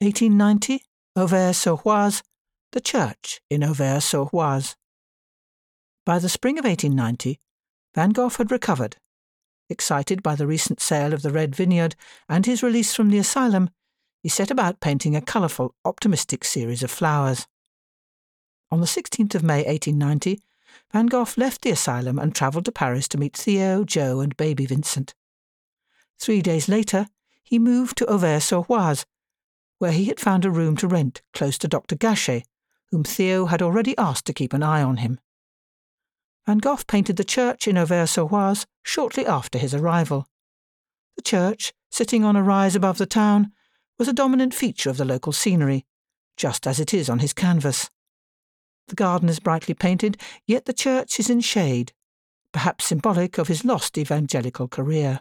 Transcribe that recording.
1890, Auvers-sur-Oise, the church in Auvers-sur-Oise. By the spring of 1890, Van Gogh had recovered. Excited by the recent sale of the Red Vineyard and his release from the asylum, he set about painting a colourful, optimistic series of flowers. On the 16th of May 1890, Van Gogh left the asylum and travelled to Paris to meet Theo, Jo, and baby Vincent. Three days later, he moved to Auvers-sur-Oise, where he had found a room to rent close to Dr. Gachet, whom Theo had already asked to keep an eye on him. Van Gogh painted the church in Auvers-sur-Oise shortly after his arrival. The church, sitting on a rise above the town, was a dominant feature of the local scenery, just as it is on his canvas. The garden is brightly painted, yet the church is in shade, perhaps symbolic of his lost evangelical career.